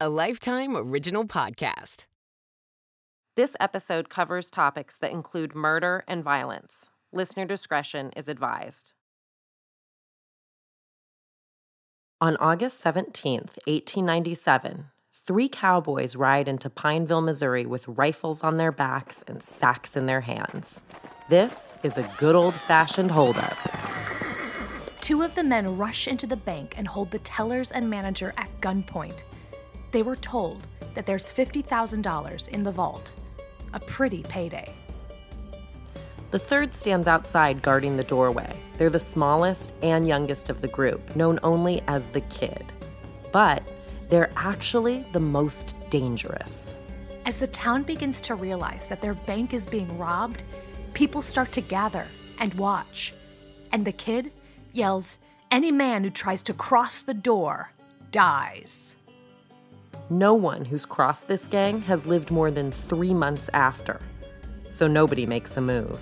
a Lifetime Original Podcast. This episode covers topics that include murder and violence. Listener discretion is advised. On August 17th, 1897, three cowboys ride into Pineville, Missouri with rifles on their backs and sacks in their hands. This is a good old fashioned holdup. Two of the men rush into the bank and hold the tellers and manager at gunpoint. They were told that there's $50,000 in the vault. A pretty payday. The third stands outside guarding the doorway. They're the smallest and youngest of the group, known only as the kid. But they're actually the most dangerous. As the town begins to realize that their bank is being robbed, people start to gather and watch. And the kid yells, Any man who tries to cross the door dies. No one who's crossed this gang has lived more than three months after, so nobody makes a move.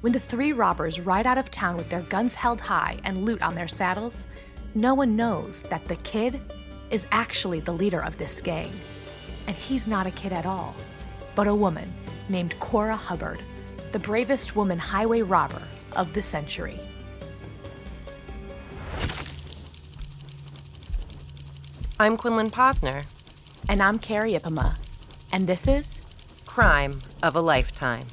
When the three robbers ride out of town with their guns held high and loot on their saddles, no one knows that the kid is actually the leader of this gang. And he's not a kid at all, but a woman named Cora Hubbard, the bravest woman highway robber of the century. I'm Quinlan Posner. And I'm Carrie Ipama. And this is Crime of a Lifetime.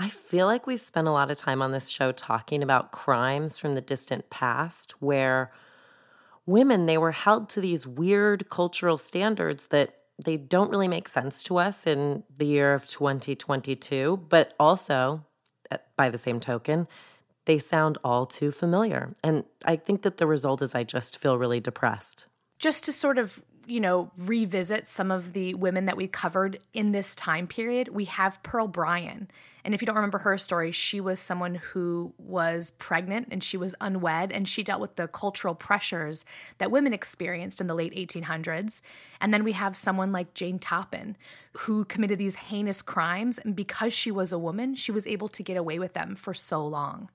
I feel like we've spent a lot of time on this show talking about crimes from the distant past where women they were held to these weird cultural standards that they don't really make sense to us in the year of 2022, but also by the same token, they sound all too familiar. And I think that the result is I just feel really depressed. Just to sort of you know, revisit some of the women that we covered in this time period, we have Pearl Bryan. And if you don't remember her story, she was someone who was pregnant and she was unwed and she dealt with the cultural pressures that women experienced in the late 1800s. And then we have someone like Jane Toppan who committed these heinous crimes. And because she was a woman, she was able to get away with them for so long.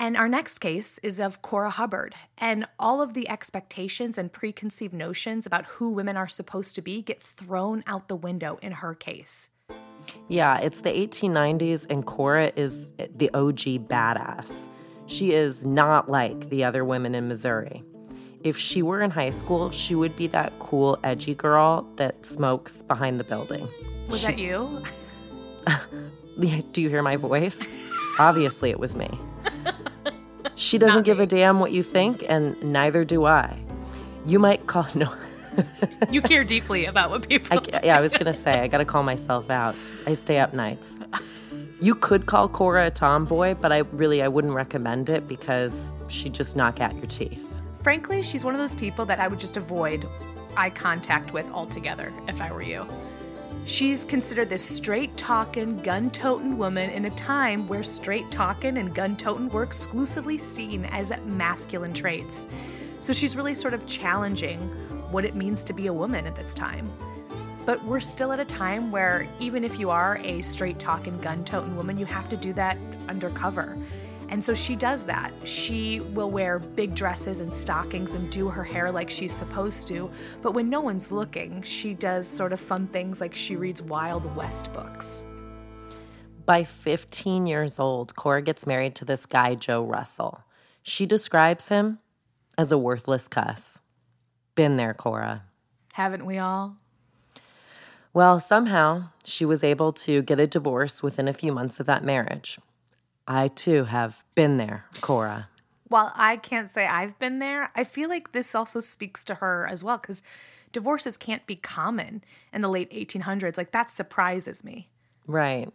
And our next case is of Cora Hubbard. And all of the expectations and preconceived notions about who women are supposed to be get thrown out the window in her case. Yeah, it's the 1890s, and Cora is the OG badass. She is not like the other women in Missouri. If she were in high school, she would be that cool, edgy girl that smokes behind the building. Was she... that you? Do you hear my voice? Obviously, it was me. She doesn't give a damn what you think, and neither do I. You might call no. you care deeply about what people. I, yeah, I was gonna say I gotta call myself out. I stay up nights. You could call Cora a tomboy, but I really I wouldn't recommend it because she'd just knock out your teeth. Frankly, she's one of those people that I would just avoid eye contact with altogether if I were you. She's considered this straight talking, gun toting woman in a time where straight talking and gun toting were exclusively seen as masculine traits. So she's really sort of challenging what it means to be a woman at this time. But we're still at a time where even if you are a straight talking, gun toting woman, you have to do that undercover. And so she does that. She will wear big dresses and stockings and do her hair like she's supposed to. But when no one's looking, she does sort of fun things like she reads Wild West books. By 15 years old, Cora gets married to this guy, Joe Russell. She describes him as a worthless cuss. Been there, Cora. Haven't we all? Well, somehow she was able to get a divorce within a few months of that marriage. I too have been there, Cora. While I can't say I've been there, I feel like this also speaks to her as well because divorces can't be common in the late 1800s. Like that surprises me. Right.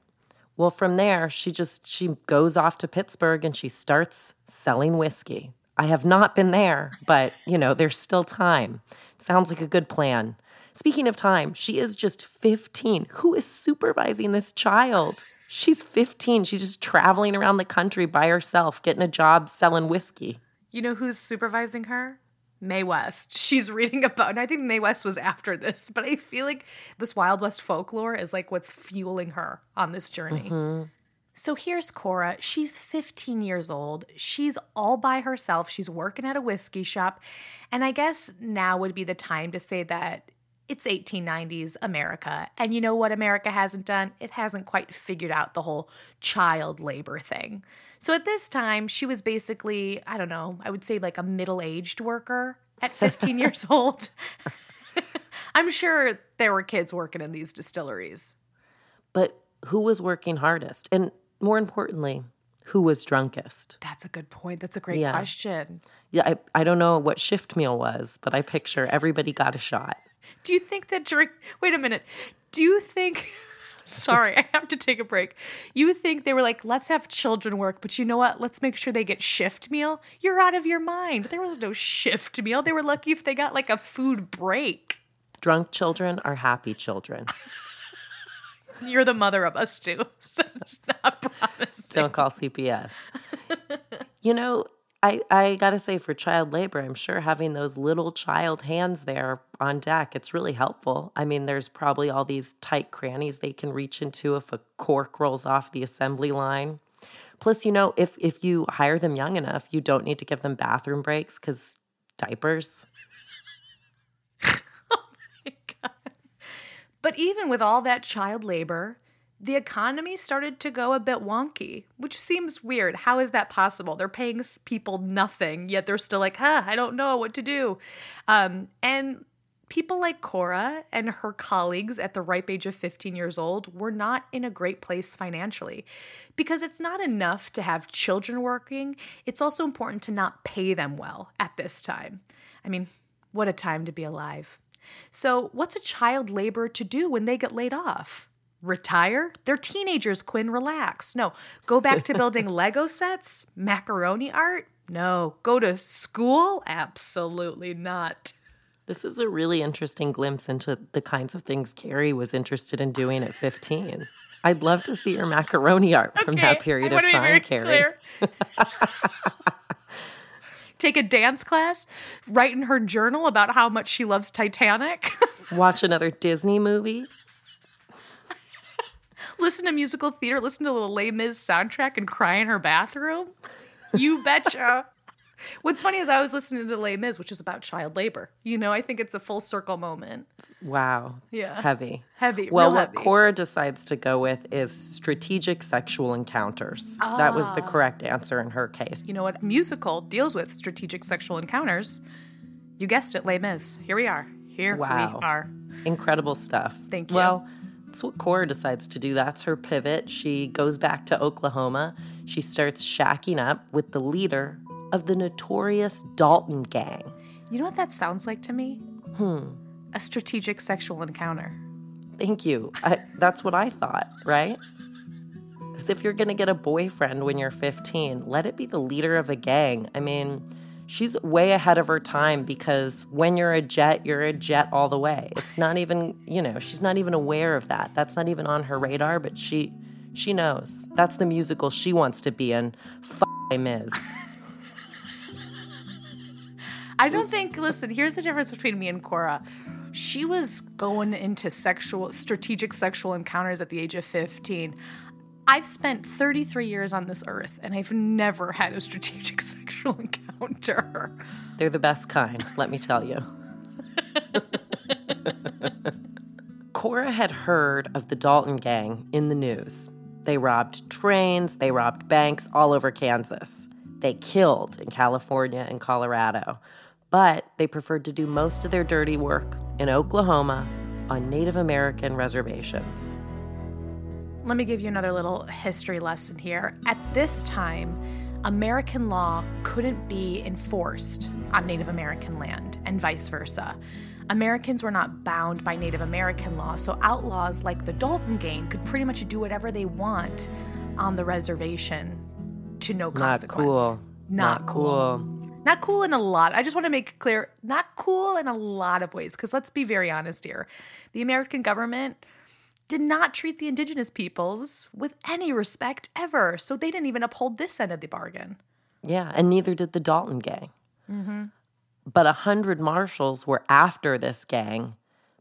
Well, from there, she just she goes off to Pittsburgh and she starts selling whiskey. I have not been there, but you know, there's still time. Sounds like a good plan. Speaking of time, she is just 15. Who is supervising this child? She's 15. She's just traveling around the country by herself, getting a job selling whiskey. You know who's supervising her? Mae West. She's reading about, and I think Mae West was after this, but I feel like this Wild West folklore is like what's fueling her on this journey. Mm-hmm. So here's Cora. She's 15 years old. She's all by herself. She's working at a whiskey shop. And I guess now would be the time to say that it's 1890s America. And you know what America hasn't done? It hasn't quite figured out the whole child labor thing. So at this time, she was basically, I don't know, I would say like a middle aged worker at 15 years old. I'm sure there were kids working in these distilleries. But who was working hardest? And more importantly, who was drunkest? That's a good point. That's a great Yeah. question. Yeah, I, I don't know what shift meal was, but I picture everybody got a shot. Do you think that during, wait a minute, do you think, sorry, I have to take a break. You think they were like, let's have children work, but you know what? Let's make sure they get shift meal? You're out of your mind. There was no shift meal. They were lucky if they got like a food break. Drunk children are happy children. You're the mother of us too. So it's not promising. Don't call CPS. you know, I, I gotta say, for child labor, I'm sure having those little child hands there on deck, it's really helpful. I mean, there's probably all these tight crannies they can reach into if a cork rolls off the assembly line. Plus, you know, if if you hire them young enough, you don't need to give them bathroom breaks because diapers. Oh but even with all that child labor, the economy started to go a bit wonky, which seems weird. How is that possible? They're paying people nothing, yet they're still like, huh, I don't know what to do. Um, and people like Cora and her colleagues at the ripe age of 15 years old were not in a great place financially because it's not enough to have children working. It's also important to not pay them well at this time. I mean, what a time to be alive. So, what's a child laborer to do when they get laid off? Retire? They're teenagers, Quinn, relax. No, go back to building Lego sets? Macaroni art? No. Go to school? Absolutely not. This is a really interesting glimpse into the kinds of things Carrie was interested in doing at 15. I'd love to see her macaroni art from that period of time, Carrie. clear. Take a dance class, write in her journal about how much she loves Titanic, Watch another Disney movie. Listen to musical theater, listen to the Les Mis soundtrack, and cry in her bathroom. You betcha. What's funny is I was listening to Les Mis, which is about child labor. You know, I think it's a full circle moment. Wow. Yeah. Heavy. Heavy, Well, real what heavy. Cora decides to go with is strategic sexual encounters. That was the Ah. correct answer in her case. You know what? Musical deals with strategic sexual encounters. You guessed it, Les Mis. Here we are. Here Wow. we are. Incredible stuff. Thank you. Well, that's what Cora decides to do. That's her pivot. She goes back to Oklahoma. She starts shacking up with the leader of the notorious Dalton gang. You know what that sounds like to me? Hmm. A strategic sexual encounter. Thank you. I, that's what I thought, right? As if you're going to get a boyfriend when you're 15, let it be the leader of a gang. I mean, she's way ahead of her time because when you're a jet, you're a jet all the way. It's not even, you know, she's not even aware of that. That's not even on her radar, but she she knows. That's the musical she wants to be in. F Miz. I don't think, listen, here's the difference between me and Cora. She was going into sexual, strategic sexual encounters at the age of 15. I've spent 33 years on this earth and I've never had a strategic sexual encounter. They're the best kind, let me tell you. Cora had heard of the Dalton gang in the news. They robbed trains, they robbed banks all over Kansas. They killed in California and Colorado. But they preferred to do most of their dirty work in Oklahoma on Native American reservations. Let me give you another little history lesson here. At this time, American law couldn't be enforced on Native American land and vice versa. Americans were not bound by Native American law, so outlaws like the Dalton gang could pretty much do whatever they want on the reservation to no consequence. Not cool. Not, cool. Not cool in a lot. I just want to make clear, not cool in a lot of ways, because let's be very honest here. The American government did not treat the indigenous peoples with any respect ever. So they didn't even uphold this end of the bargain. Yeah, and neither did the Dalton gang. Mm-hmm. But a hundred marshals were after this gang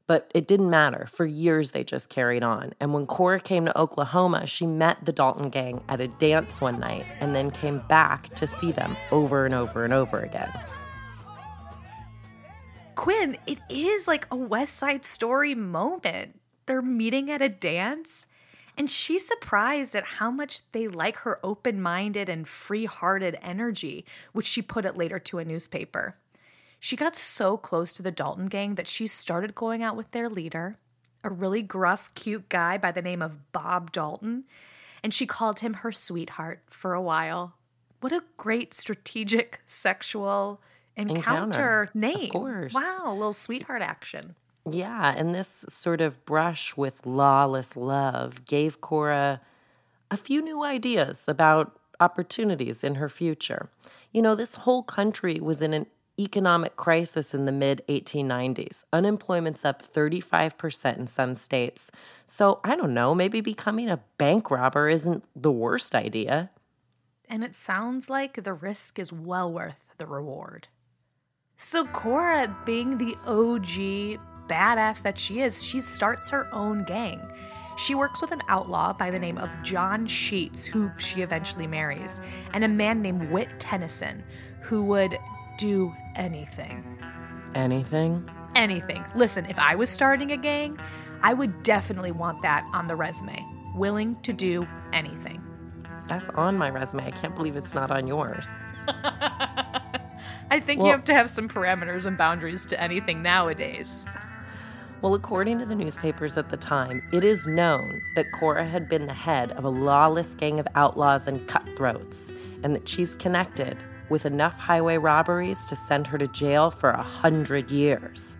But it didn't matter. For years, they just carried on. And when Cora came to Oklahoma, she met the Dalton gang at a dance one night and then came back to see them over and over and over again. Quinn, it is like a West Side Story moment. They're meeting at a dance, and she's surprised at how much they like her open minded and free hearted energy, which she put it later to a newspaper. She got so close to the Dalton gang that she started going out with their leader, a really gruff, cute guy by the name of Bob Dalton, and she called him her sweetheart for a while. What a great strategic sexual encounter, Encounter, name. of course. Wow, a little sweetheart action. Yeah, and this sort of brush with lawless love gave Cora a few new ideas about opportunities in her future. You know, this whole country was in an economic crisis in the mid 1890s. Unemployment's up 35% in some states. So, I don't know, maybe becoming a bank robber isn't the worst idea. And it sounds like the risk is well worth the reward. So, Cora, being the OG badass that she is, she starts her own gang. She works with an outlaw by the name of John Sheets, who she eventually marries, and a man named Whit Tennyson, who would do anything. Anything? Anything. Listen, if I was starting a gang, I would definitely want that on the resume. Willing to do anything. That's on my resume. I can't believe it's not on yours. I think Well- you have to have some parameters and boundaries to anything nowadays. Well, according to the newspapers at the time, it is known that Cora had been the head of a lawless gang of outlaws and cutthroats, and that she's connected with enough highway robberies to send her to jail for a hundred years.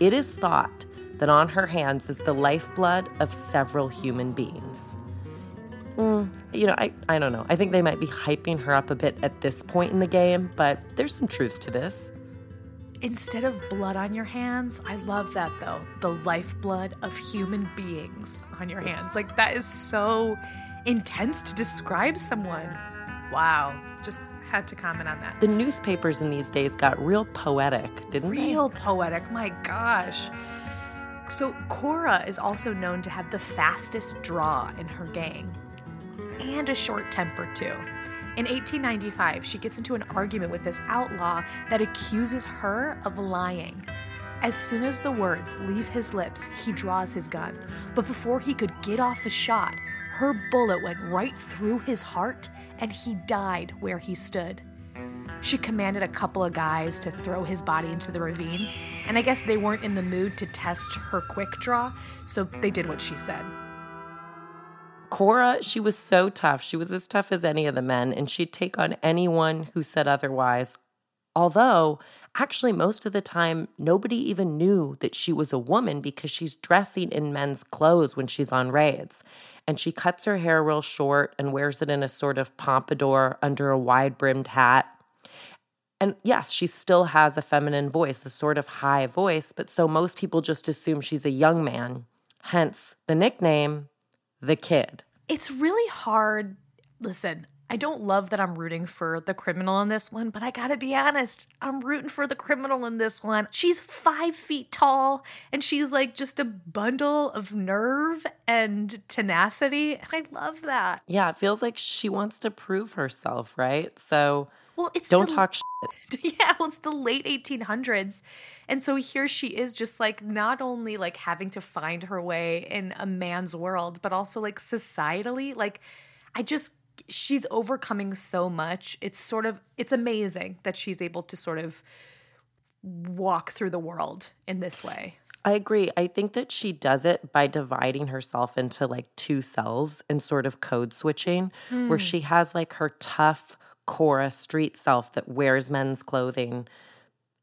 It is thought that on her hands is the lifeblood of several human beings. Mm, you know, I, I don't know. I think they might be hyping her up a bit at this point in the game, but there's some truth to this. Instead of blood on your hands, I love that though. The lifeblood of human beings on your hands. Like that is so intense to describe someone. Wow. Just had to comment on that. The newspapers in these days got real poetic, didn't they? Real poetic. My gosh. So Cora is also known to have the fastest draw in her gang and a short temper too. In 1895, she gets into an argument with this outlaw that accuses her of lying. As soon as the words leave his lips, he draws his gun. But before he could get off a shot, her bullet went right through his heart and he died where he stood. She commanded a couple of guys to throw his body into the ravine, and I guess they weren't in the mood to test her quick draw, so they did what she said. Cora, she was so tough. She was as tough as any of the men, and she'd take on anyone who said otherwise. Although, actually, most of the time, nobody even knew that she was a woman because she's dressing in men's clothes when she's on raids. And she cuts her hair real short and wears it in a sort of pompadour under a wide brimmed hat. And yes, she still has a feminine voice, a sort of high voice, but so most people just assume she's a young man. Hence the nickname, the kid. It's really hard. Listen, I don't love that I'm rooting for the criminal in this one, but I gotta be honest, I'm rooting for the criminal in this one. She's five feet tall and she's like just a bundle of nerve and tenacity. And I love that. Yeah, it feels like she wants to prove herself, right? So Well, it's don't the- talk shit. yeah, well, it's the late 1800s. And so here she is, just like not only like having to find her way in a man's world, but also like societally. Like, I just, she's overcoming so much. It's sort of, it's amazing that she's able to sort of walk through the world in this way. I agree. I think that she does it by dividing herself into like two selves and sort of code switching, where mm. she has like her tough Cora street self that wears men's clothing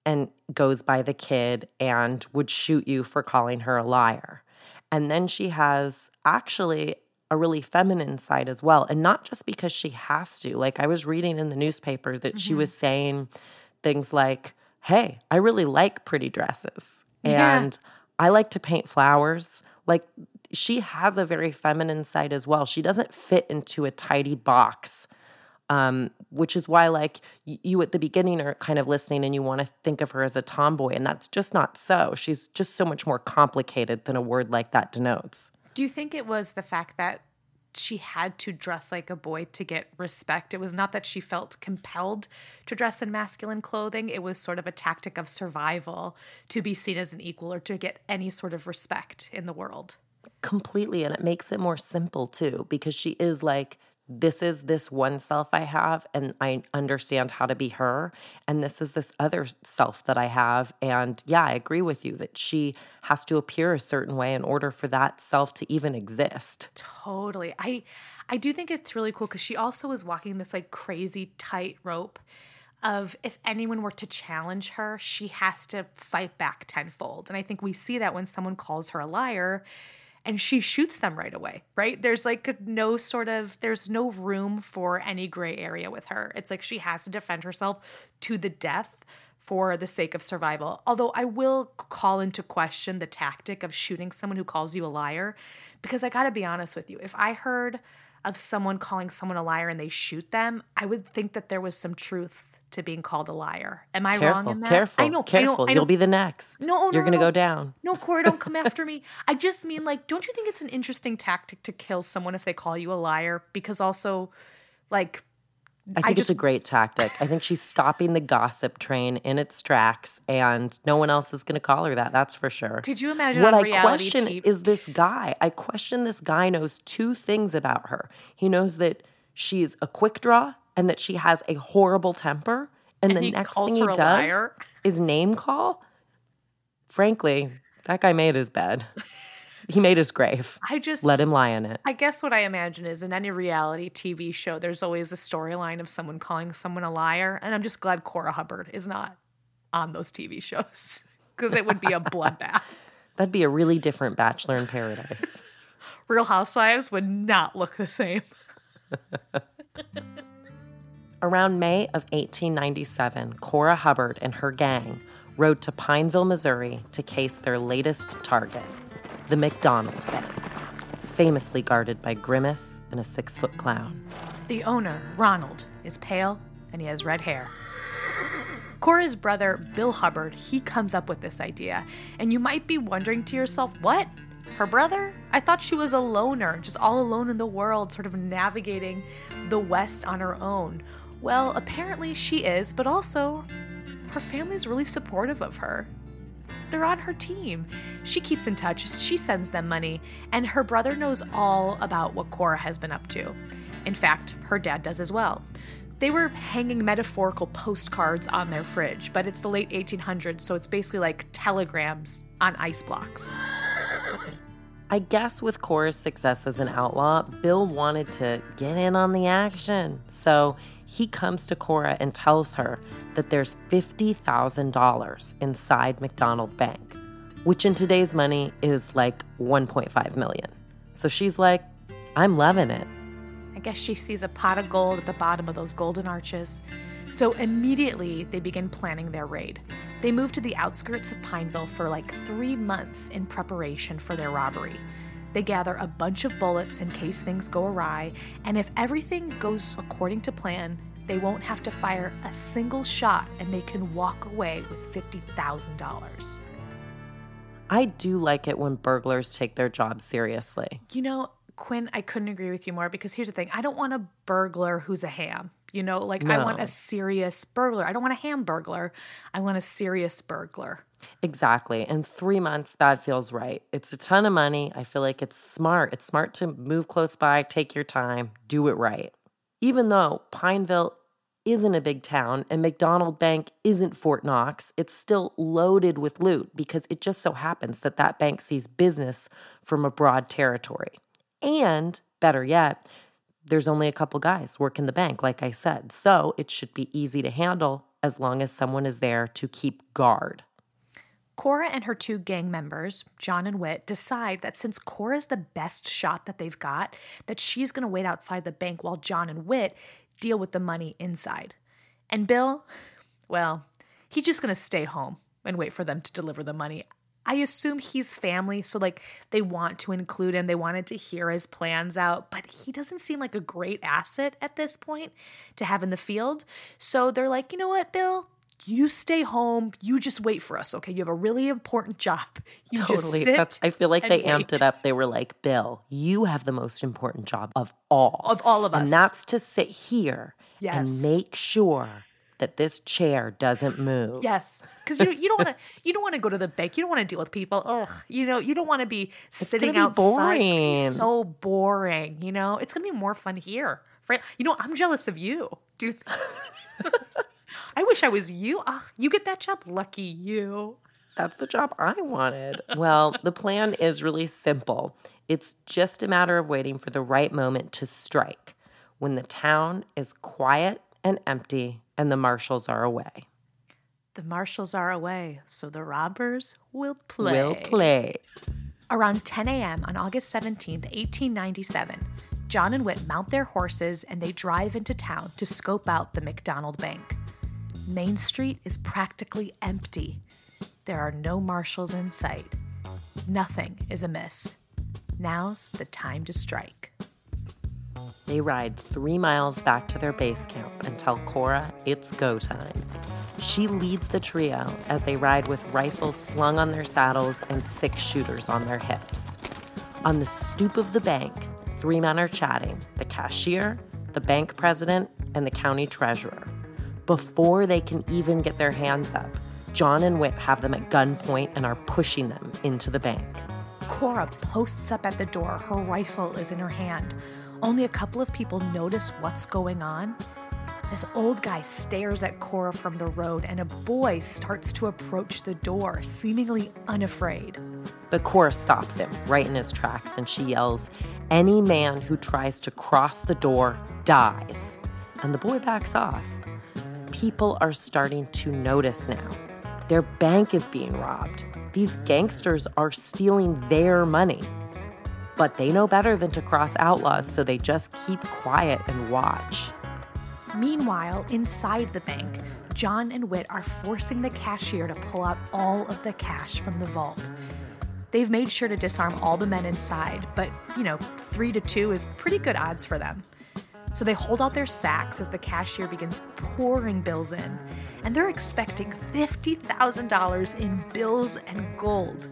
and goes by the kid and would shoot you for calling her a liar. And then she has actually a really feminine side as well. And not just because she has to. Like I was reading in the newspaper that she mm-hmm. was saying things like, Hey, I really like pretty dresses. Yeah. And I like to paint flowers. Like she has a very feminine side as well. She doesn't fit into a tidy box Um, which is why, like, you at the beginning are kind of listening and you want to think of her as a tomboy, and that's just not so. She's just so much more complicated than a word like that denotes. Do you think it was the fact that she had to dress like a boy to get respect? It was not that she felt compelled to dress in masculine clothing, it was sort of a tactic of survival to be seen as an equal or to get any sort of respect in the world. Completely. And it makes it more simple too, because she is like, this is this one self I have, and I understand how to be her. And this is this other self that I have. And yeah, I agree with you that she has to appear a certain way in order for that self to even exist. Totally. I I do think it's really cool because she also is walking this like crazy tightrope of if anyone were to challenge her, she has to fight back tenfold. And I think we see that when someone calls her a liar and she shoots them right away, right? There's like no sort of there's no room for any gray area with her. It's like she has to defend herself to the death for the sake of survival. Although I will call into question the tactic of shooting someone who calls you a liar because I got to be honest with you. If I heard of someone calling someone a liar and they shoot them, I would think that there was some truth to being called a liar. Am I careful, wrong in that? Careful, I know, careful. I know, I know. You'll be the next. No, no, You're going to no. go down. No, Corey, don't come after me. I just mean, like, don't you think it's an interesting tactic to kill someone if they call you a liar? Because also, like, I think just it's a great tactic. I think she's stopping the gossip train in its tracks, and no one else is going to call her that. That's for sure. could you imagine what I question TV? is this guy. I question this guy knows two things about her. He knows that she's a quick draw and that she has a horrible temper. And, And the next thing he does liar? is name call. Frankly, that guy made his bed. he made his grave. I just Let him lie in it. I guess what I imagine is in any reality TV show, there's always a storyline of someone calling someone a liar, and I'm just glad Cora Hubbard is not on those TV shows because it would be a bloodbath. That'd be a really different Bachelor in Paradise. Real Housewives would not look the same. Around May of 1897, Cora Hubbard and her gang rode to Pineville, Missouri to case their latest target, the McDonald Bank, famously guarded by Grimace and a six foot clown. The owner, Ronald, is pale and he has red hair. Cora's brother, Bill Hubbard, he comes up with this idea. And you might be wondering to yourself, what? Her brother? I thought she was a loner, just all alone in the world, sort of navigating the West on her own. Well, apparently she is, but also her family's really supportive of her. They're on her team. She keeps in touch, she sends them money, and her brother knows all about what Cora has been up to. In fact, her dad does as well. They were hanging metaphorical postcards on their fridge, but it's the late 1800s, so it's basically like telegrams on ice blocks. I guess with Cora's success as an outlaw, Bill wanted to get in on the action. So he comes to Cora and tells her that there's $50,000 inside McDonald Bank, which in today's money is like 1.5 million. So she's like, I'm loving it. I guess she sees a pot of gold at the bottom of those golden arches. So immediately they begin planning their raid. They move to the outskirts of Pineville for like three months in preparation for their robbery. They gather a bunch of bullets in case things go awry, and if everything goes according to plan, they won't have to fire a single shot and they can walk away with $50,000. I do like it when burglars take their job seriously. You know, Quinn, I couldn't agree with you more because here's the thing I don't want a burglar who's a ham. You know, like I want a serious burglar. I don't want a ham burglar. I want a serious burglar. Exactly. In three months, that feels right. It's a ton of money. I feel like it's smart. It's smart to move close by, take your time, do it right. Even though Pineville isn't a big town and McDonald Bank isn't Fort Knox, it's still loaded with loot because it just so happens that that bank sees business from a broad territory. And better yet, there's only a couple guys working the bank, like I said. So it should be easy to handle as long as someone is there to keep guard. Cora and her two gang members, John and Whit, decide that since Cora's the best shot that they've got, that she's going to wait outside the bank while John and Whit deal with the money inside. And Bill, well, he's just going to stay home and wait for them to deliver the money. I assume he's family, so like they want to include him. They wanted to hear his plans out, but he doesn't seem like a great asset at this point to have in the field. So they're like, you know what, Bill? You stay home. You just wait for us, okay? You have a really important job. You totally. That's, I feel like they and amped it up. They were like, Bill, you have the most important job of all. Of all of And us. that's to sit here Yes. and make sure that this chair doesn't move. Yes, because you you don't want to you don't want to go to the bank. You don't want to deal with people. Ugh, you know you don't want to be sitting gonna be outside. It's boring. so boring. You know it's gonna be more fun here. Fran- You know I'm jealous of you. Do I wish I was you. Ugh, you get that job. Lucky you. That's the job I wanted. Well, the plan is really simple. It's just a matter of waiting for the right moment to strike when the town is quiet and empty and the marshals are away. The marshals are away, so the robbers will play. We'll play. Around 10 a.m. on August 17th, 1897, John and Whit mount their horses and they drive into town to scope out the McDonald Bank. Main Street is practically empty. There are no marshals in sight. Nothing is amiss. Now's the time to strike. They ride three miles back to their base camp and tell Cora it's go time. She leads the trio as they ride with rifles slung on their saddles and six shooters on their hips. On the stoop of the bank, three men are chatting the cashier, the bank president, and the county treasurer. Before they can even get their hands up, John and Whit have them at gunpoint and are pushing them into the bank. Cora posts up at the door. Her rifle is in her hand. Only a couple of people notice what's going on. This old guy stares at Cora from the road, and a boy starts to approach the door, seemingly unafraid. But Cora stops him right in his tracks and she yells, Any man who tries to cross the door dies. And the boy backs off. People are starting to notice now. Their bank is being robbed. These gangsters are stealing their money. But they know better than to cross outlaws, so they just keep quiet and watch. Meanwhile, inside the bank, John and Whit are forcing the cashier to pull out all of the cash from the vault. They've made sure to disarm all the men inside, but, you know, three to two is pretty good odds for them. So they hold out their sacks as the cashier begins pouring bills in, and they're expecting $50,000 in bills and gold.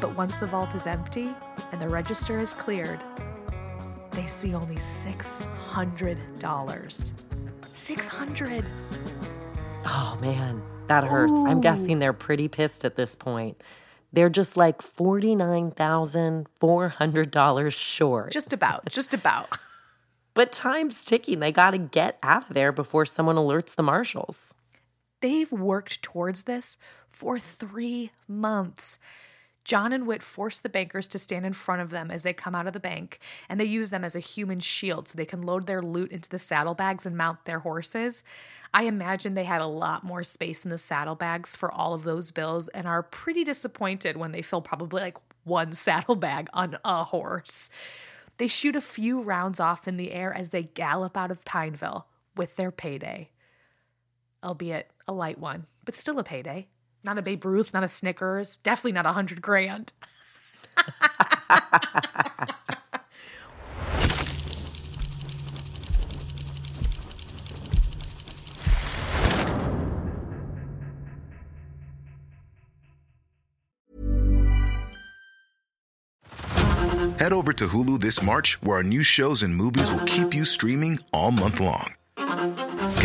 But once the vault is empty and the register is cleared, they see only $600. 600 Oh man, that hurts. I'm guessing they're pretty pissed at this point. They're just like $49,400 short. Just about, just about. But time's ticking. They got to get out of there before someone alerts the marshals. They've worked towards this for three months. John and Whit force the bankers to stand in front of them as they come out of the bank, and they use them as a human shield so they can load their loot into the saddlebags and mount their horses. I imagine they had a lot more space in the saddlebags for all of those bills and are pretty disappointed when they fill probably like one saddlebag on a horse. They shoot a few rounds off in the air as they gallop out of Pineville with their payday albeit a light one, but still a payday. Not a Babe Ruth, not a Snickers, definitely not a hundred grand. Head over to Hulu this March, where our new shows and movies will keep you streaming all month long.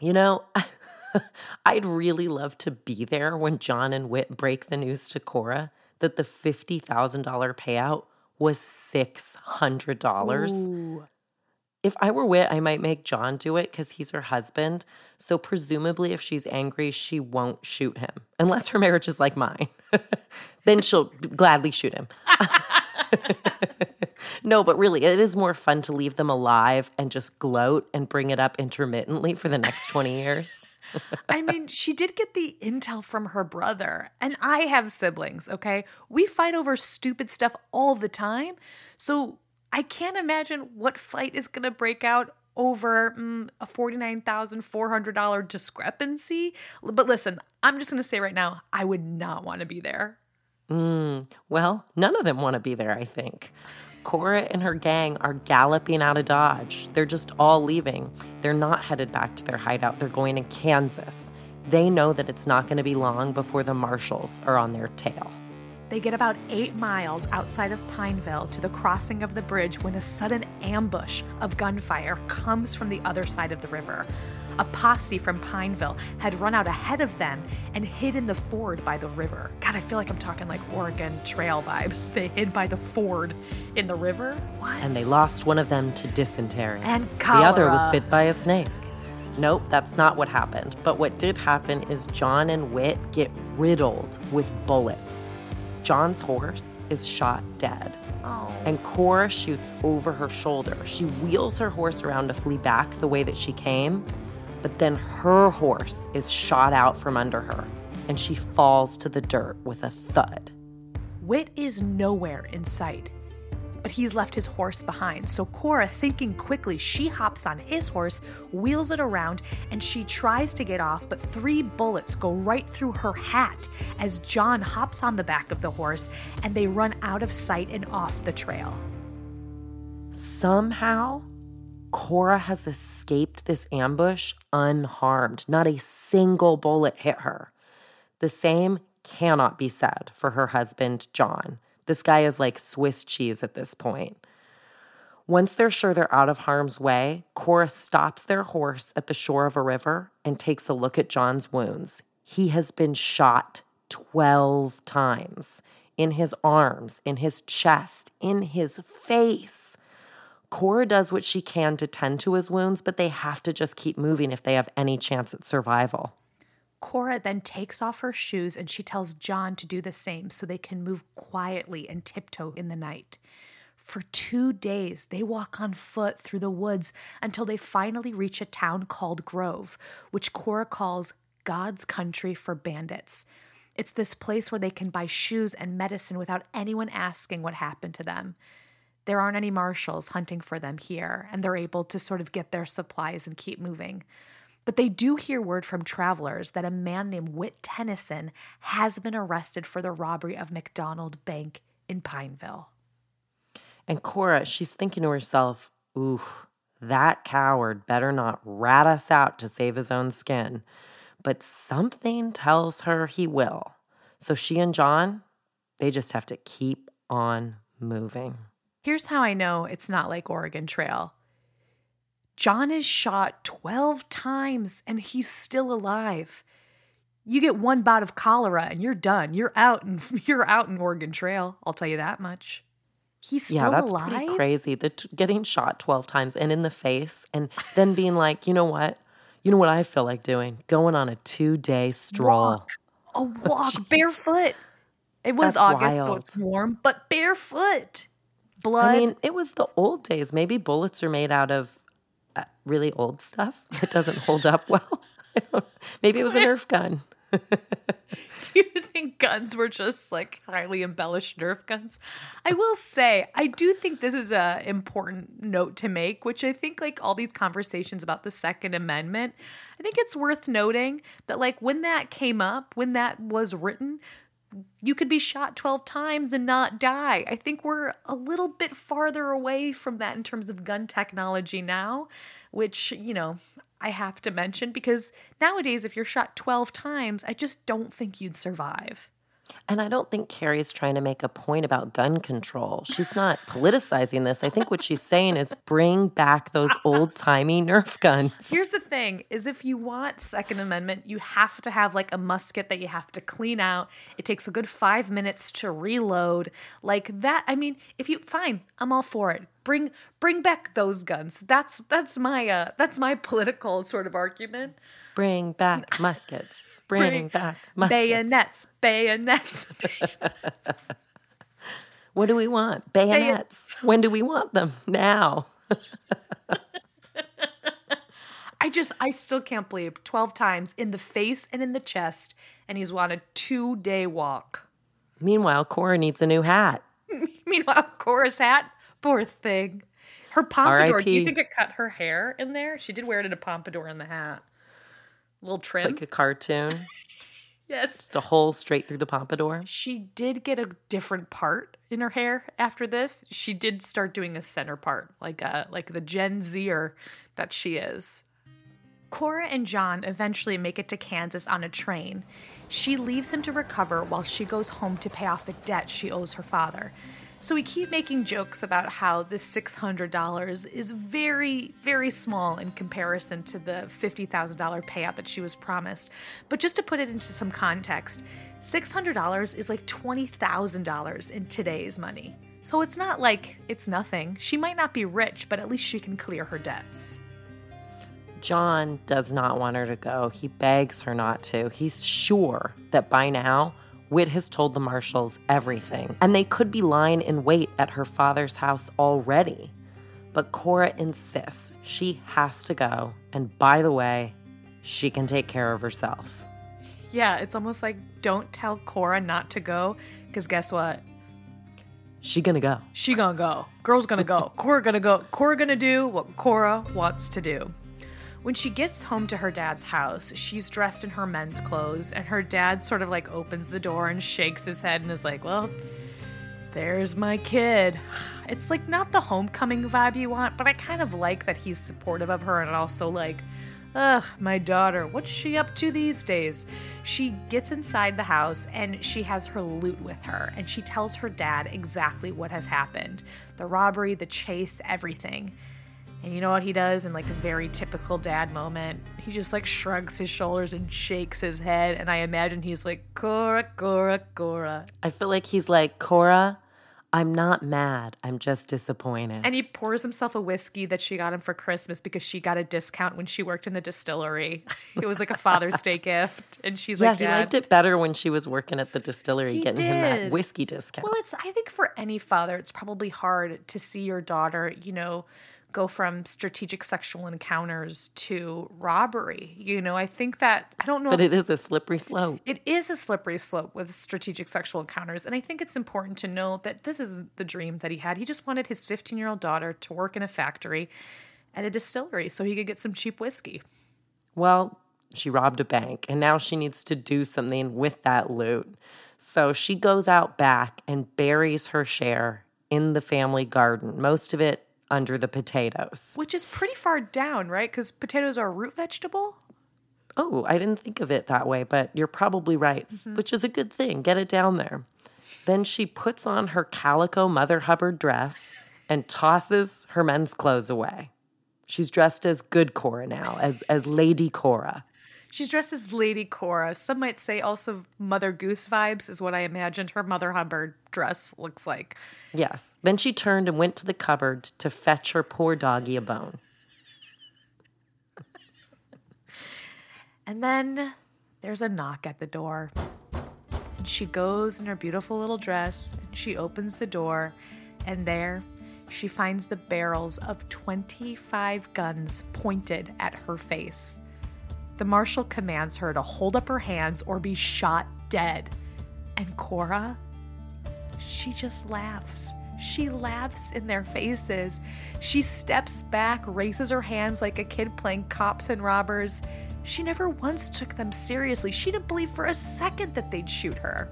You know, I'd really love to be there when John and Whit break the news to Cora that the $50,000 payout was $600. Ooh. If I were Whit, I might make John do it because he's her husband. So, presumably, if she's angry, she won't shoot him, unless her marriage is like mine. then she'll gladly shoot him. no, but really, it is more fun to leave them alive and just gloat and bring it up intermittently for the next 20 years. I mean, she did get the intel from her brother, and I have siblings, okay? We fight over stupid stuff all the time. So I can't imagine what fight is going to break out over mm, a $49,400 discrepancy. But listen, I'm just going to say right now, I would not want to be there. Mm, well, none of them want to be there, I think. Cora and her gang are galloping out of Dodge. They're just all leaving. They're not headed back to their hideout, they're going to Kansas. They know that it's not going to be long before the marshals are on their tail. They get about eight miles outside of Pineville to the crossing of the bridge when a sudden ambush of gunfire comes from the other side of the river. A posse from Pineville had run out ahead of them and hid in the ford by the river. God, I feel like I'm talking like Oregon Trail vibes. They hid by the ford in the river. What? And they lost one of them to dysentery. And cholera. The other was bit by a snake. Nope, that's not what happened. But what did happen is John and Whit get riddled with bullets. John's horse is shot dead. Oh. And Cora shoots over her shoulder. She wheels her horse around to flee back the way that she came, but then her horse is shot out from under her and she falls to the dirt with a thud. Whit is nowhere in sight, but he's left his horse behind. So Cora, thinking quickly, she hops on his horse, wheels it around, and she tries to get off, but three bullets go right through her hat as John hops on the back of the horse and they run out of sight and off the trail. Somehow, Cora has escaped this ambush unharmed. Not a single bullet hit her. The same cannot be said for her husband, John. This guy is like Swiss cheese at this point. Once they're sure they're out of harm's way, Cora stops their horse at the shore of a river and takes a look at John's wounds. He has been shot 12 times in his arms, in his chest, in his face. Cora does what she can to tend to his wounds, but they have to just keep moving if they have any chance at survival. Cora then takes off her shoes and she tells John to do the same so they can move quietly and tiptoe in the night. For two days, they walk on foot through the woods until they finally reach a town called Grove, which Cora calls God's country for bandits. It's this place where they can buy shoes and medicine without anyone asking what happened to them there aren't any marshals hunting for them here, and they're able to sort of get their supplies and keep moving. But they do hear word from travelers that a man named Whit Tennyson has been arrested for the robbery of McDonald Bank in Pineville. And Cora, she's thinking to herself, ooh, that coward better not rat us out to save his own skin. But something tells her he will. So she and John, they just have to keep on moving. Here's how I know it's not like Oregon Trail. John is shot 12 times and he's still alive. You get one bout of cholera and you're done. You're out and you're out in Oregon Trail. I'll tell you that much. He's still yeah, that's alive. pretty crazy. The t- getting shot 12 times and in the face and then being like, "You know what? You know what I feel like doing? Going on a 2-day stroll." Walk. A walk barefoot. It was That's August, so wild. it's warm, but barefoot. Blood. I mean, it was the old days. Maybe bullets are made out of Uh, really old stuff that doesn't hold up well. Maybe it was a Nerf gun. Do you think guns were just like highly embellished Nerf guns? I will say, I do think this is a important note to make, which I think like all these conversations about the Second Amendment, I think it's worth noting that like when that came up, when that was written, you could be shot 12 times and not die. I think we're a little bit farther away from that in terms of gun technology now, which, you know, I have to mention because nowadays, if you're shot 12 times, I just don't think you'd survive. And I don't think Carrie's trying to make a point about gun control. She's not politicizing this. I think what she's saying is bring back those old timey Nerf guns. Here's the thing is if you want Second Amendment, you have to have like a musket that you have to clean out. It takes a good five minutes to reload. Like that, I mean, if you fine, I'm all for it. Bring bring back those guns. That's that's my uh that's my political sort of argument. Bring back muskets. Bring back muskets. bayonets, bayonets. What do we want? Bayonets. when do we want them? Now. I just, I still can't believe 12 times in the face and in the chest, and he's on a two day walk. Meanwhile, Cora needs a new hat. Meanwhile, Cora's hat, poor thing. Her pompadour, do you think it cut her hair in there? She did wear it in a pompadour in the hat. Little trim. Like a cartoon. yes. Just a hole straight through the pompadour. She did get a different part in her hair after this. She did start doing a center part, like a like the Gen Zer that she is. Cora and John eventually make it to Kansas on a train. She leaves him to recover while she goes home to pay off a debt she owes her father. So we keep making jokes about how this $600 is very, very small in comparison to the $50,000 payout that she was promised. But just to put it into some context, $600 is like $20,000 in today's money. So it's not like it's nothing. She might not be rich, but at least she can clear her debts. John does not want her to go. He begs her not to. He's sure that by now, Whit has told the marshals everything, and they could be lying in wait at her father's house already. But Cora insists she has to go, and by the way, she can take care of herself. Yeah, it's almost like don't tell Cora not to go, because guess what? She gonna go. She gonna go. Girl's gonna go. Cora gonna go. Cora gonna do what Cora wants to do. When she gets home to her dad's house, she's dressed in her men's clothes, and her dad sort of like opens the door and shakes his head and is like, Well, there's my kid. It's like not the homecoming vibe you want, but I kind of like that he's supportive of her and also like, Ugh, my daughter, what's she up to these days? She gets inside the house and she has her loot with her, and she tells her dad exactly what has happened the robbery, the chase, everything. And you know what he does in like a very typical dad moment? He just like shrugs his shoulders and shakes his head. And I imagine he's like, Cora, Cora, Cora. I feel like he's like, Cora, I'm not mad. I'm just disappointed. And he pours himself a whiskey that she got him for Christmas because she got a discount when she worked in the distillery. It was like a Father's Day gift. And she's yeah, like, he liked it better when she was working at the distillery, He getting him that whiskey discount. Well, it's I think for any father, it's probably hard to see your daughter, you know, go from strategic sexual encounters to robbery. You know, I think that I don't know but it is a slippery slope. it is a slippery slope with strategic sexual encounters. And I think it's important to know that this is the dream that he had. He just wanted his 15 year old daughter to work in a factory at a distillery so he could get some cheap whiskey. Well, she robbed a bank and now she needs to do something with that loot. So she goes out back and buries her share in the family garden, most of it under the potatoes. Which is pretty far down, right? Because potatoes are a root vegetable. Oh, I didn't think of it that way, but you're probably right, mm-hmm. which is a good thing. Get it down there. Then she puts on her calico Mother Hubbard dress and tosses her men's clothes away. She's dressed as good Cora now, as as Lady Cora. She's dressed as Lady Cora. Some might say also Mother Goose vibes is what I imagined her Mother Hubbard dress looks like. Yes. Then she turned and went to the cupboard to fetch her poor doggy a bone. And then there's a knock at the door. And she goes in her beautiful little dress and she opens the door, and there she finds the barrels of 25 guns pointed at her face. The marshal commands her to hold up her hands or be shot dead. And Cora, she just laughs. She laughs in their faces. She steps back, raises her hands like a kid playing cops and robbers. She never once took them seriously. She didn't believe for a second that they'd shoot her.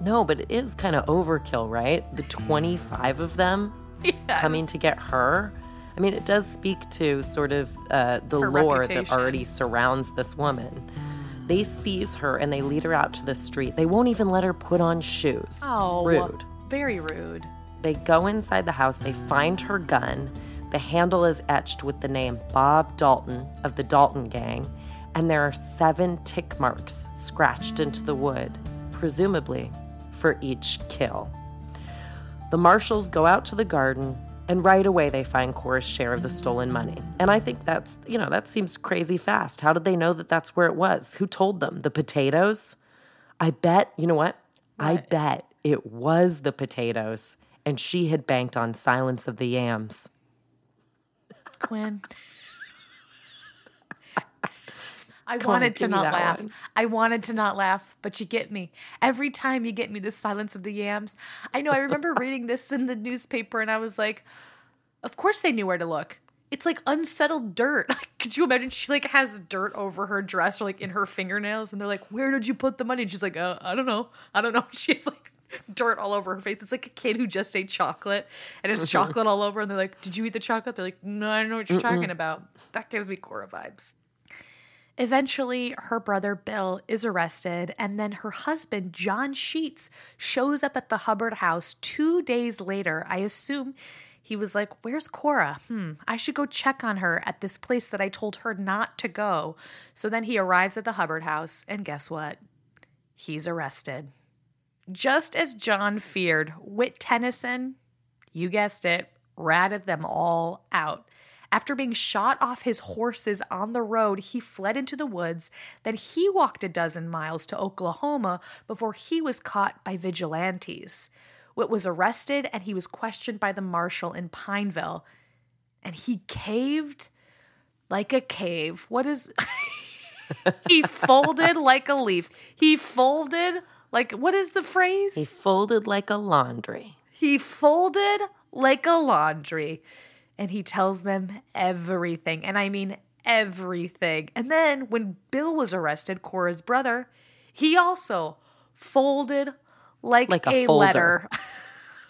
No, but it is kind of overkill, right? The 25 of them coming to get her. I mean, it does speak to sort of uh, the Her lore reputation. that already surrounds this woman. They seize her and they lead her out to the street. They won't even let her put on shoes. Oh, Rude. Very rude. They go inside the house, they find her gun. The handle is etched with the name Bob Dalton of the Dalton Gang, and there are seven tick marks scratched into the wood, presumably for each kill. The marshals go out to the garden, And right away, they find Cora's share of the stolen money. And I think that's, you know, that seems crazy fast. How did they know that that's where it was? Who told them? The potatoes? I bet, you know what? I bet it was the potatoes. And she had banked on Silence of the Yams. Quinn. I wanted to not laugh. one. I wanted to not laugh, but you get me. Every time you get me the silence of the yams. I know I remember reading this in the newspaper and I was like, of course they knew where to look. It's like unsettled dirt. Like, could you imagine she like has dirt over her dress or like in her fingernails and they're like, "Where did you put the money?" And she's like, uh, "I don't know. I don't know." She's like dirt all over her face. It's like a kid who just ate chocolate and has chocolate all over and they're like, "Did you eat the chocolate?" They're like, "No, I don't know what you're talking about." That gives me Cora vibes. Eventually, her brother Bill is arrested, and then her husband, John Sheets, shows up at the Hubbard house two days later. I assume he was like, Where's Cora? Hmm, I should go check on her at this place that I told her not to go. So then he arrives at the Hubbard house, and guess what? He's arrested. Just as John feared, Whit Tennyson, you guessed it, ratted them all out. After being shot off his horses on the road, he fled into the woods. Then he walked a dozen miles to Oklahoma before he was caught by vigilantes. Whit was arrested and he was questioned by the marshal in Pineville. And he caved like a cave. What is. he folded like a leaf. He folded like. What is the phrase? He folded like a laundry. He folded like a laundry and he tells them everything. And I mean everything. And then when Bill was arrested, Cora's brother, he also folded like, Like a a, letter,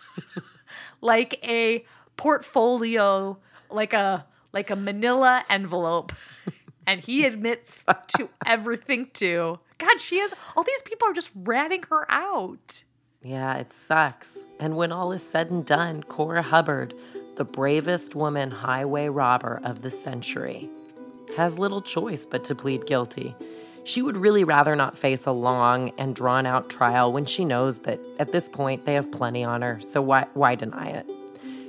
like a portfolio, like a like a manila envelope. And he admits to everything too. God, she has all these people are just ratting her out. Yeah, it sucks. And when all is said and done, Cora Hubbard, the bravest woman highway robber of the century, has little choice but to plead guilty. She would really rather not face a long and drawn out trial when she knows that at this point they have plenty on her, so why, why deny it?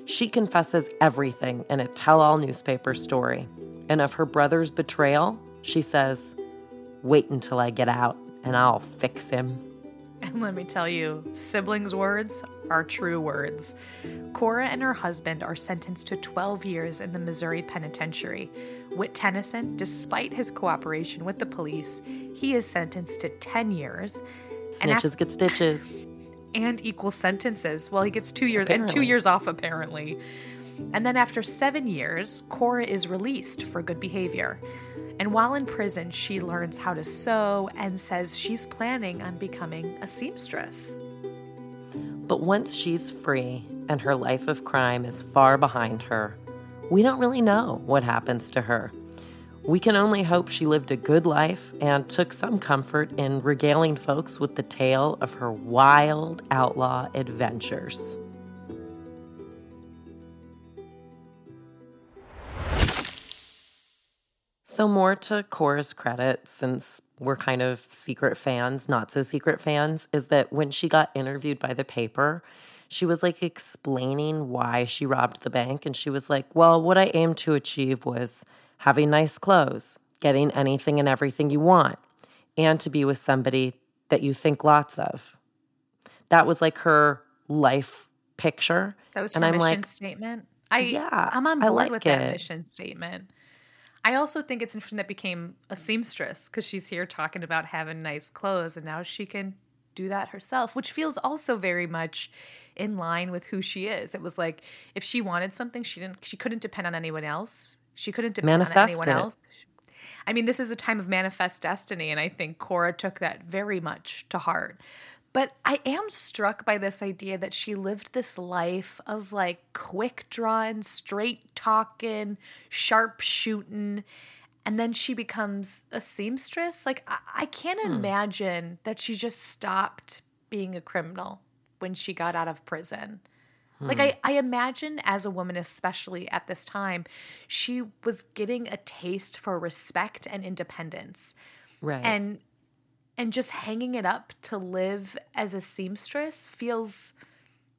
She confesses everything in a tell all newspaper story. And of her brother's betrayal, she says, Wait until I get out and I'll fix him. And let me tell you, siblings' words are true words. Cora and her husband are sentenced to 12 years in the Missouri Penitentiary. Whit Tennyson, despite his cooperation with the police, he is sentenced to 10 years. Snitches get stitches. and equal sentences. Well, he gets two years and two years off, apparently. And then after seven years, Cora is released for good behavior. And while in prison, she learns how to sew and says she's planning on becoming a seamstress. But once she's free and her life of crime is far behind her, we don't really know what happens to her. We can only hope she lived a good life and took some comfort in regaling folks with the tale of her wild outlaw adventures. So, more to Cora's credit, since we're kind of secret fans, not so secret fans, is that when she got interviewed by the paper, she was like explaining why she robbed the bank. And she was like, Well, what I aimed to achieve was having nice clothes, getting anything and everything you want, and to be with somebody that you think lots of. That was like her life picture. That was her and I'm mission like, statement. I Yeah, I'm on I board like with that mission statement. I also think it's interesting that became a seamstress because she's here talking about having nice clothes, and now she can do that herself, which feels also very much in line with who she is. It was like if she wanted something, she didn't. She couldn't depend on anyone else. She couldn't depend on Manifest anyone it. else. I mean, this is the time of manifest destiny, and I think Cora took that very much to heart. But I am struck by this idea that she lived this life of like quick drawing, straight talking, sharp shooting, and then she becomes a seamstress. Like, I, I can't hmm. imagine that she just stopped being a criminal when she got out of prison. Like hmm. I, I imagine as a woman, especially at this time, she was getting a taste for respect and independence. Right. And and just hanging it up to live as a seamstress feels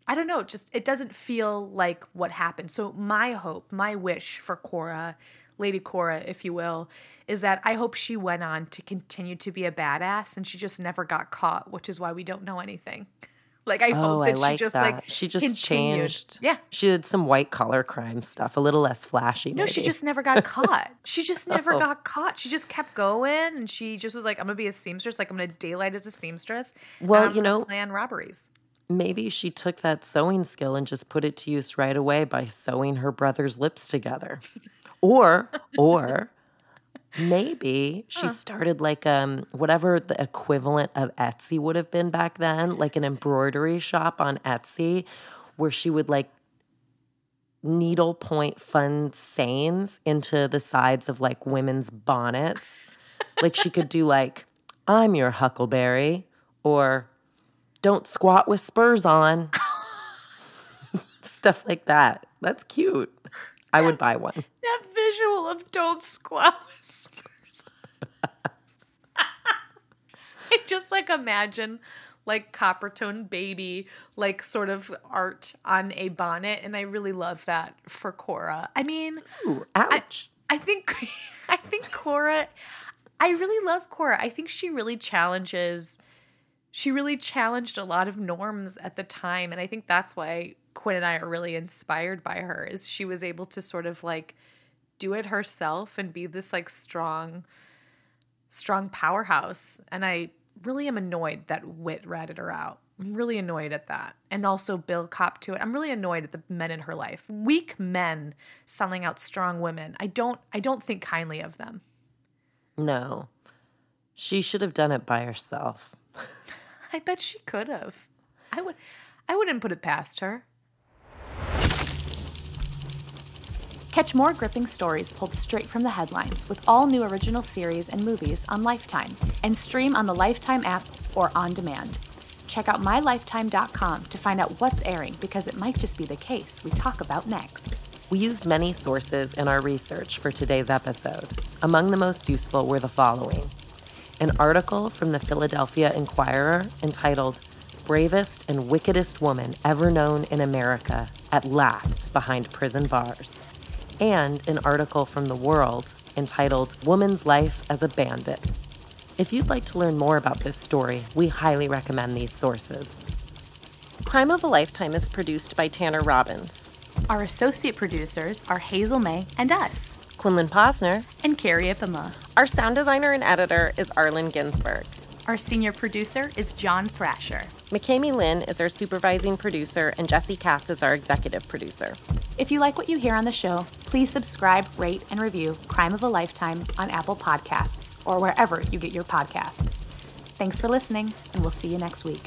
I don't know, just it doesn't feel like what happened. So my hope, my wish for Cora, Lady Cora, if you will, is that I hope she went on to continue to be a badass and she just never got caught, which is why we don't know anything. Like I oh, hope that I like she just that. like she just continued. changed. Yeah. She did some white collar crime stuff, a little less flashy. No, she just never got caught. She just never Oh. got caught. She just kept going, and she just was like, "I'm gonna be a seamstress. Like I'm gonna daylight as a seamstress. Well, you know- plan robberies." maybe she took that sewing skill and just put it to use right away by sewing her brother's lips together. or or maybe she started like um whatever the equivalent of Etsy would have been back then, like an embroidery shop on Etsy where she would like needlepoint fun sayings into the sides of like women's bonnets. like she could do like I'm your huckleberry or don't squat with spurs on. Stuff like that. That's cute. I would buy one. That visual of don't squat whispers. I just like imagine like Coppertone baby, like sort of art on a bonnet, and I really love that for Cora. I mean, Ooh, ouch. I think I think Cora I really love Cora. I think she really challenges she really challenged a lot of norms at the time and I think that's why Quinn and I are really inspired by her is she was able to sort of like do it herself and be this like strong strong powerhouse and I really am annoyed that Whit ratted her out. I'm really annoyed at that. And also Bill copped to it. I'm really annoyed at the men in her life. Weak men selling out strong women. I don't I don't think kindly of them. no. She should have done it by herself. I bet she could have. I would I wouldn't put it past her. Catch more gripping stories pulled straight from the headlines with all new original series and movies on Lifetime and stream on the Lifetime app or on demand. Check out mylifetime.com to find out what's airing because it might just be the case we talk about next. We used many sources in our research for today's episode. Among the most useful were the following an article from the Philadelphia Inquirer entitled Bravest and Wickedest Woman Ever Known in America at Last Behind Prison Bars, and an article from The World entitled Woman's Life as a Bandit. If you'd like to learn more about this story, we highly recommend these sources. Crime of a Lifetime is produced by Tanner Robbins. Our associate producers are Hazel May and us, Quinlan Posner. and Carrie Ipama. Our sound designer and editor is Arlen Ginsberg. Our senior producer is John Thrasher. McKamey Lynn is our supervising producer, and Jesse Katz is our executive producer. If you like what you hear on the show, please subscribe, rate, and review Crime of a Lifetime on Apple Podcasts or wherever you get your podcasts. Thanks for listening, and we'll see you next week.